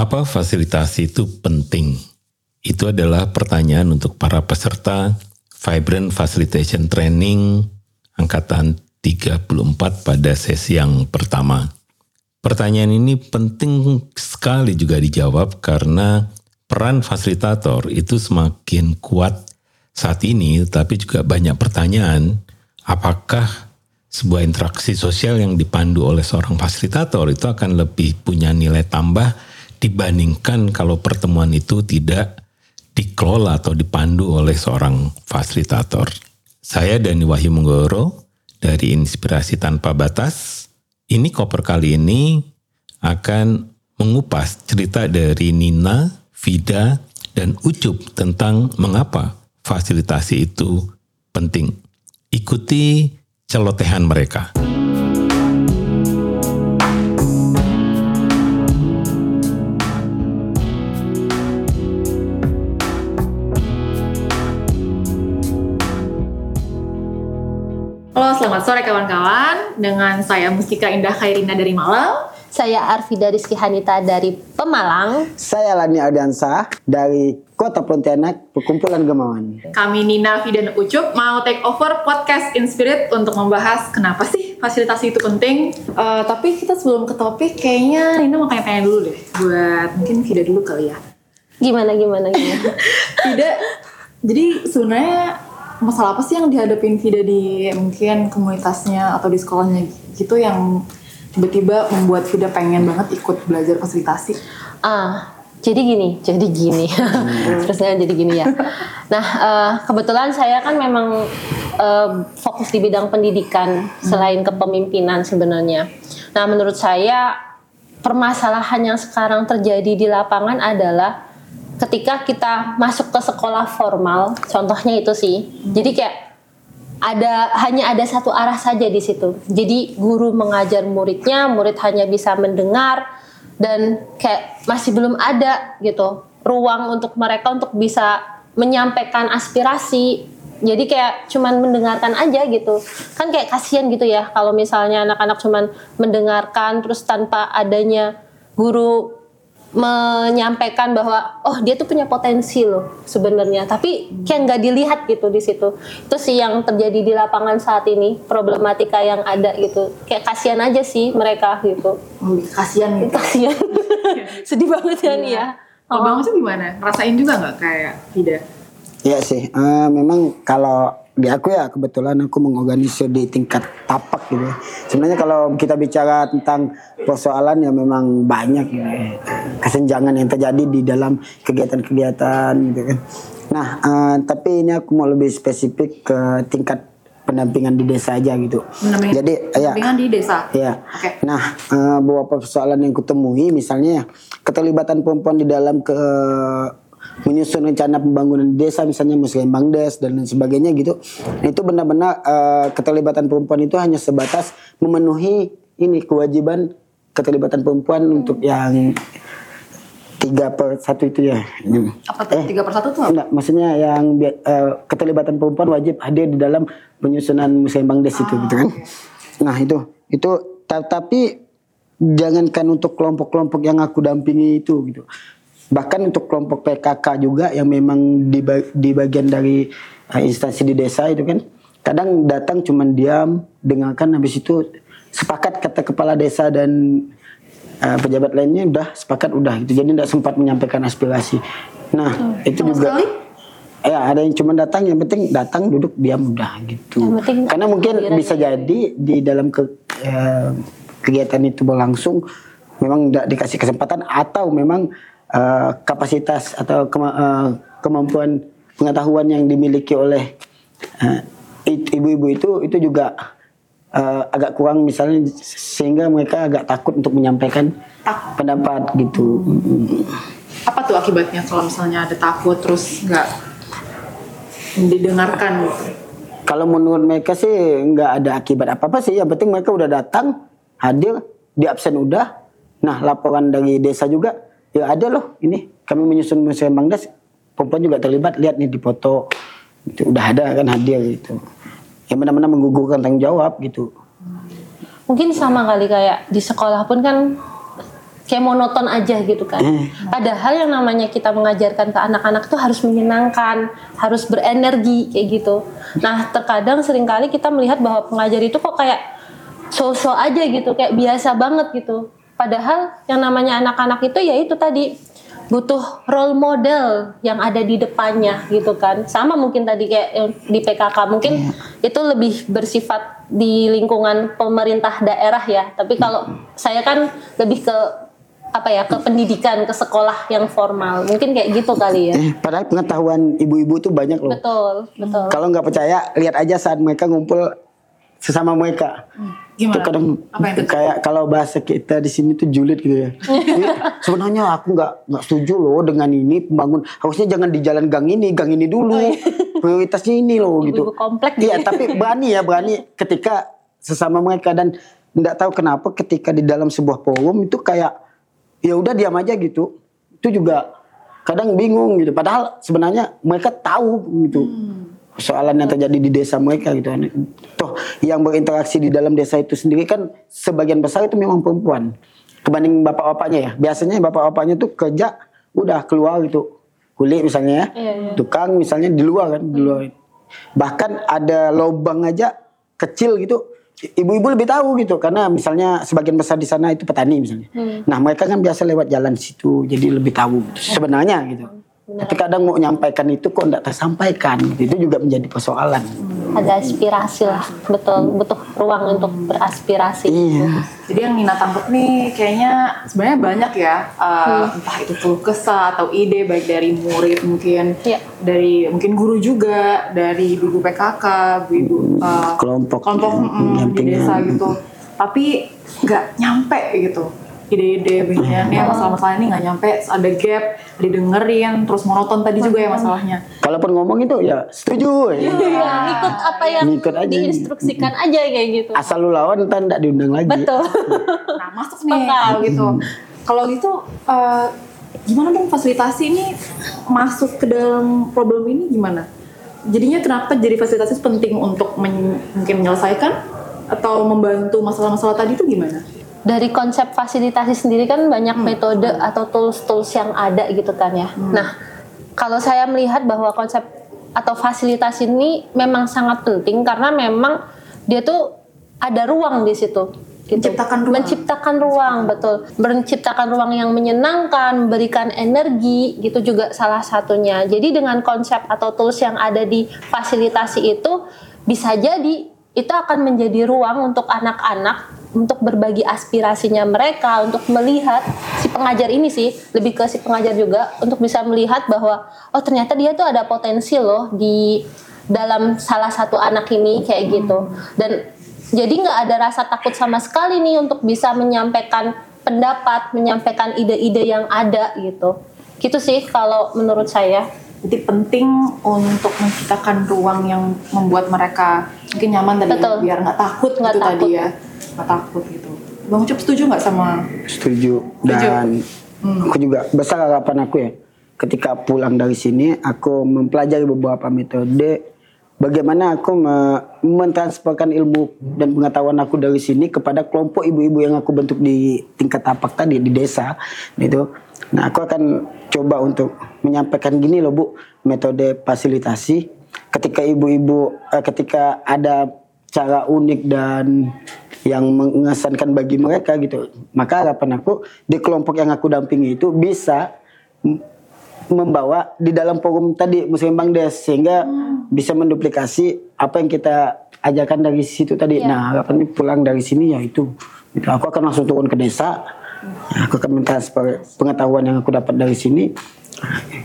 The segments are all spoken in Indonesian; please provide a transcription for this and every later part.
Mengapa fasilitasi itu penting? Itu adalah pertanyaan untuk para peserta Vibrant Facilitation Training angkatan 34 pada sesi yang pertama. Pertanyaan ini penting sekali juga dijawab karena peran fasilitator itu semakin kuat saat ini, tapi juga banyak pertanyaan apakah sebuah interaksi sosial yang dipandu oleh seorang fasilitator itu akan lebih punya nilai tambah dibandingkan kalau pertemuan itu tidak dikelola atau dipandu oleh seorang fasilitator. Saya Dani Wahyu Menggoro dari Inspirasi Tanpa Batas. Ini koper kali ini akan mengupas cerita dari Nina, Vida, dan Ucup tentang mengapa fasilitasi itu penting. Ikuti celotehan mereka. Selamat sore kawan-kawan. Dengan saya Mustika Indah Khairina dari Malang. Saya Arvida Rizky Hanita dari Pemalang. Saya Lani Ardiansa dari Kota Pontianak, Perkumpulan Gemawan. Kami Nina, Vida, dan Ucup mau take over podcast Inspirit untuk membahas kenapa sih fasilitasi itu penting. Eh, tapi kita sebelum ke topik, kayaknya Nina mau tanya-tanya dulu deh. Buat mungkin Vida dulu kali ya. Gimana gimana gimana? Vida, jadi sebenarnya masalah apa sih yang dihadapin Vida di mungkin komunitasnya atau di sekolahnya gitu yang tiba-tiba membuat Vida pengen banget ikut belajar fasilitasi? ah, jadi gini, jadi gini. Terusnya jadi gini ya. Nah, eh, kebetulan saya kan memang eh, fokus di bidang pendidikan selain kepemimpinan sebenarnya. Nah, menurut saya permasalahan yang sekarang terjadi di lapangan adalah ketika kita masuk ke sekolah formal, contohnya itu sih. Jadi kayak ada hanya ada satu arah saja di situ. Jadi guru mengajar muridnya, murid hanya bisa mendengar dan kayak masih belum ada gitu ruang untuk mereka untuk bisa menyampaikan aspirasi. Jadi kayak cuman mendengarkan aja gitu. Kan kayak kasihan gitu ya kalau misalnya anak-anak cuman mendengarkan terus tanpa adanya guru menyampaikan bahwa oh dia tuh punya potensi loh sebenarnya. Tapi kayak nggak dilihat gitu di situ. Itu sih yang terjadi di lapangan saat ini problematika yang ada gitu. Kayak kasihan aja sih mereka gitu. Oh, kasihan gitu. kasihan. Sedih banget ya nih ya Kalau Bang Ucup gimana? Ngerasain juga nggak kayak Vida? Iya sih, eh, memang kalau di aku ya kebetulan aku mengorganisir di tingkat tapak gitu. ya. Sebenarnya kalau kita bicara tentang persoalan ya memang banyak gitu ya. kesenjangan yang terjadi di dalam kegiatan-kegiatan gitu kan. Nah, eh, tapi ini aku mau lebih spesifik ke tingkat pendampingan di desa aja gitu. Pendampingan- Jadi ya Pendampingan di desa. Ya. Oke. Nah, eh, beberapa persoalan yang kutemui misalnya ya, keterlibatan perempuan di dalam ke menyusun rencana pembangunan di desa misalnya muslim bangdes dan lain sebagainya gitu. Itu benar-benar eh, keterlibatan perempuan itu hanya sebatas memenuhi ini kewajiban keterlibatan perempuan untuk yang tiga per satu itu ya. Apa tuh? Tiga per satu tuh apa? Enggak, maksudnya yang eh, keterlibatan perempuan wajib hadir di dalam penyusunan Muslim Bangdes itu gitu kan. Nah, itu itu ta- tapi jangankan untuk kelompok-kelompok yang aku dampingi itu gitu. Bahkan untuk kelompok PKK juga yang memang di, di bagian dari eh, instansi di desa itu kan kadang datang cuman diam, dengarkan habis itu sepakat kata kepala desa dan eh, pejabat lainnya udah sepakat udah gitu. Jadi tidak sempat menyampaikan aspirasi. Nah, itu Sama juga sekali? Ya ada yang cuma datang, yang penting datang duduk diam udah gitu. Penting Karena mungkin bisa jadi di dalam ke, eh, kegiatan itu berlangsung memang tidak dikasih kesempatan atau memang eh, kapasitas atau kema- eh, kemampuan pengetahuan yang dimiliki oleh eh, i- ibu-ibu itu itu juga eh, agak kurang misalnya sehingga mereka agak takut untuk menyampaikan pendapat gitu. Apa tuh akibatnya kalau misalnya ada takut terus nggak didengarkan gitu? Kalau menurut mereka sih nggak ada akibat apa apa sih. Yang penting mereka udah datang, hadir, di absen udah. Nah laporan dari desa juga, ya ada loh ini kami menyusun museum Bangdes, perempuan juga terlibat. Lihat nih di foto, itu udah ada kan hadir gitu. Yang benar-benar menggugurkan tanggung jawab gitu. mungkin sama kali kayak di sekolah pun kan kayak monoton aja gitu kan. Padahal yang namanya kita mengajarkan ke anak-anak tuh harus menyenangkan, harus berenergi kayak gitu. Nah, terkadang sering kali kita melihat bahwa pengajar itu kok kayak so-so aja gitu, kayak biasa banget gitu. Padahal yang namanya anak-anak itu ya itu tadi butuh role model yang ada di depannya gitu kan. Sama mungkin tadi kayak di PKK mungkin itu lebih bersifat di lingkungan pemerintah daerah ya. Tapi kalau saya kan lebih ke apa ya ke pendidikan ke sekolah yang formal mungkin kayak gitu kali ya Eh, padahal pengetahuan ibu-ibu tuh banyak loh. betul betul Kalau nggak percaya, lihat aja saat mereka ngumpul sesama mereka. Gimana? Itu kadang Apa yang kayak kalau bahasa kita di sini tuh julid gitu ya. Jadi, sebenarnya aku nggak nggak setuju loh dengan ini pembangun. Harusnya jangan di jalan gang ini, gang ini dulu. Prioritasnya ini loh gitu. Ibu-ibu komplek Iya, gitu. tapi berani ya berani ketika sesama mereka dan nggak tahu kenapa ketika di dalam sebuah forum itu kayak ya udah diam aja gitu. Itu juga kadang bingung gitu. Padahal sebenarnya mereka tahu gitu persoalan yang terjadi di desa mereka gitu. Toh yang berinteraksi di dalam desa itu sendiri kan sebagian besar itu memang perempuan. Kebanding bapak-bapaknya ya. Biasanya bapak-bapaknya tuh kerja udah keluar gitu. Kulit misalnya ya. Iya, iya. Tukang misalnya di luar kan, di luar. Bahkan ada lubang aja kecil gitu. Ibu-ibu lebih tahu gitu karena misalnya sebagian besar di sana itu petani misalnya. Nah, mereka kan biasa lewat jalan situ jadi lebih tahu gitu. sebenarnya gitu. Tapi kadang mau nyampaikan itu kok enggak tersampaikan. Itu juga menjadi persoalan. ada aspirasi lah betul butuh ruang untuk beraspirasi Iya. Jadi yang Nina tangkap nih kayaknya sebenarnya banyak ya, uh, entah itu keluh kesah atau ide baik dari murid mungkin, Iya. dari mungkin guru juga, dari ibu PKK, ibu uh, Kelompok. kelompok mm, di desa gitu. Tapi nggak nyampe gitu ide-ide biasanya masalah-masalah ini nggak nyampe ada gap didengerin terus monoton tadi juga ya masalahnya Kalaupun ngomong itu ya setuju. ya. Iya, ikut apa yang Ngikut aja. diinstruksikan aja kayak gitu Asal lu lawan ntar enggak diundang lagi. betul Nah masuk nih Sepakat. kalau gitu. Kalau gitu eh, gimana dong fasilitasi ini masuk ke dalam problem ini gimana? Jadinya kenapa jadi fasilitasi penting untuk men- mungkin menyelesaikan atau membantu masalah-masalah tadi itu gimana? Dari konsep fasilitasi sendiri kan banyak metode atau tools-tools yang ada gitu kan ya. Nah, kalau saya melihat bahwa konsep atau fasilitas ini memang sangat penting karena memang dia tuh ada ruang di situ. gitu. Menciptakan ruang. Menciptakan ruang, betul. Menciptakan ruang yang menyenangkan, memberikan energi, gitu juga salah satunya. Jadi dengan konsep atau tools yang ada di fasilitasi itu bisa jadi itu akan menjadi ruang untuk anak-anak untuk berbagi aspirasinya mereka, untuk melihat si pengajar ini sih lebih ke si pengajar juga untuk bisa melihat bahwa oh ternyata dia tuh ada potensi loh di dalam salah satu anak ini kayak gitu dan jadi nggak ada rasa takut sama sekali nih untuk bisa menyampaikan pendapat, menyampaikan ide-ide yang ada gitu. Gitu sih kalau menurut saya. Jadi penting untuk menciptakan ruang yang membuat mereka mungkin nyaman tadi Betul. biar nggak takut Nggak gitu tadi takut. ya, nggak takut gitu. Bang Ucup setuju nggak sama? Setuju. Dan aku juga besar harapan aku ya. Ketika pulang dari sini, aku mempelajari beberapa metode. Bagaimana aku me- mentransferkan ilmu dan pengetahuan aku dari sini kepada kelompok ibu-ibu yang aku bentuk di tingkat tapak tadi di desa, gitu. Nah, aku akan coba untuk menyampaikan gini loh bu, metode fasilitasi. Ketika ibu-ibu, eh, ketika ada cara unik dan yang mengesankan bagi mereka gitu. Maka harapan aku di kelompok yang aku dampingi itu bisa membawa di dalam forum tadi Muslim Bang Des sehingga bisa menduplikasi apa yang kita ajarkan dari situ tadi. Nah, harapannya pulang dari sini ya itu. Gitu. Aku akan langsung turun ke desa. Ya, aku akan mentransfer pengetahuan yang aku dapat dari sini.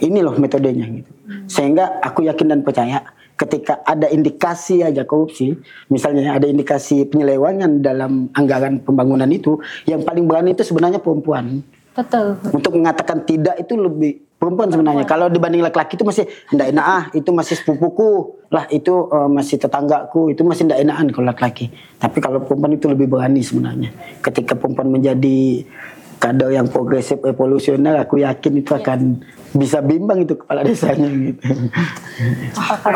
Ini loh metodenya gitu. Sehingga aku yakin dan percaya ketika ada indikasi aja korupsi, misalnya ada indikasi penyelewengan dalam anggaran pembangunan itu, yang paling berani itu sebenarnya perempuan. Betul. Untuk mengatakan tidak itu lebih perempuan sebenarnya. Kalau dibanding laki-laki itu masih ndak enak ah, itu masih sepupuku. Lah itu eh, masih tetanggaku, itu masih ndak enakan kalau laki-laki. Tapi kalau perempuan itu lebih berani sebenarnya. Ketika perempuan menjadi kader yang progresif revolusioner, aku yakin itu akan bisa bimbang itu kepala desanya gitu.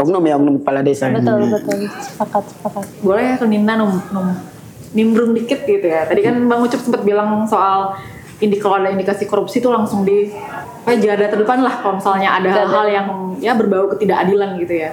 oknum ya oknum kepala desa. Betul, betul. Sepakat, sepakat. boleh ke Nina num, num- nimbrung dikit gitu ya. Tadi kan Bang Ucup sempat bilang soal indi kalau ada indikasi korupsi itu langsung di eh garda terdepan lah kalau misalnya ada hal-hal yang ya berbau ketidakadilan gitu ya.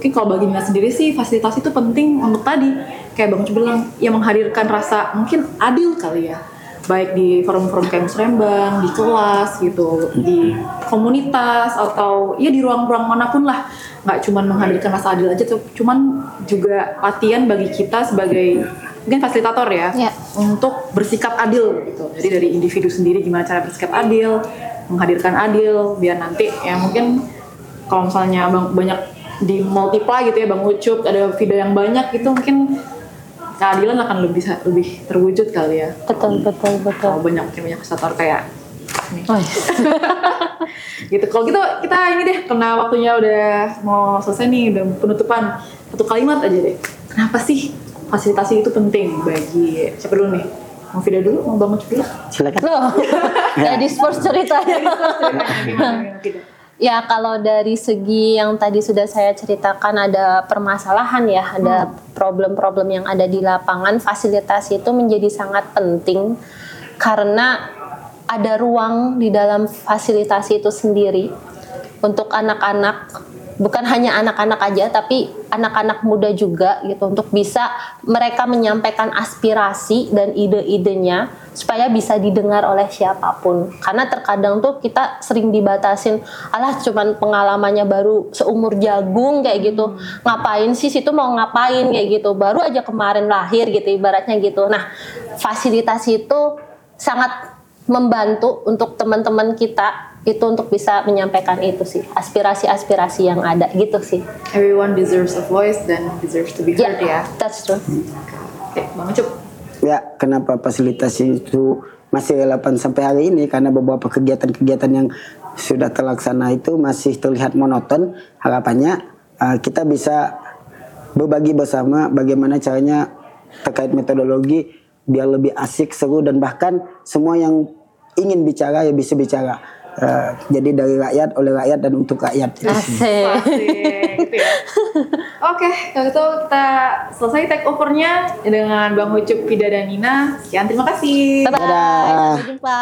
Mungkin kalau bagi Nina sendiri sih fasilitasi itu penting untuk tadi kayak Bang Ucup bilang ya menghadirkan rasa mungkin adil kali ya baik di forum-forum kayak musrembang, di kelas gitu, di komunitas atau ya di ruang-ruang mana pun lah. Nggak cuma menghadirkan rasa adil aja, tuh, cuman juga latihan bagi kita sebagai mungkin fasilitator ya, Ya. untuk bersikap adil gitu. Jadi dari individu sendiri gimana cara bersikap adil, menghadirkan adil, biar nanti ya mungkin kalau misalnya bang, banyak di multiply gitu ya bang Ucup ada video yang banyak gitu mungkin keadilan akan lebih lebih terwujud kali ya Betul, betul, betul. kalau banyak banyak fasilitator kayak nih. Oh, iya. gitu kalau gitu kita ini deh karena waktunya udah mau selesai nih udah penutupan satu kalimat aja deh kenapa sih fasilitasi itu penting bagi siapa dulu nih mau video dulu mau bangun dulu Silakan. Loh, jadi sports ceritanya. Ya kalau dari segi yang tadi sudah saya ceritakan ada permasalahan ya, ada problem-problem yang ada di lapangan, fasilitasi itu menjadi sangat penting karena ada ruang di dalam fasilitasi itu sendiri untuk anak-anak bukan hanya anak-anak aja tapi anak-anak muda juga gitu untuk bisa mereka menyampaikan aspirasi dan ide-idenya supaya bisa didengar oleh siapa pun. Karena terkadang tuh kita sering dibatasin alah cuman pengalamannya baru seumur jagung kayak gitu. Ngapain sih? Situ mau ngapain? kayak gitu. Baru aja kemarin lahir gitu ibaratnya gitu. Nah fasilitasi itu sangat membantu untuk teman-teman kita itu untuk bisa menyampaikan itu sih. Aspirasi-aspirasi yang ada gitu sih. Everyone deserves a voice dan deserves to be heard ya. that's true. Oke bang Ucup Ya, kenapa fasilitasi itu masih relevan sampai hari ini? Karena beberapa kegiatan-kegiatan yang sudah terlaksana itu masih terlihat monoton. Harapannya uh, kita bisa berbagi bersama bagaimana caranya terkait metodologi biar lebih asik, seru dan bahkan semua yang ingin bicara ya bisa bicara. Uh, jadi dari rakyat oleh rakyat dan untuk rakyat. asik gitu ya. Oke, kalau gitu kita selesai take overnya dengan Bang Ucup, Vida dan Nina. Sekian, terima kasih. bye bye Dadah. sampai jumpa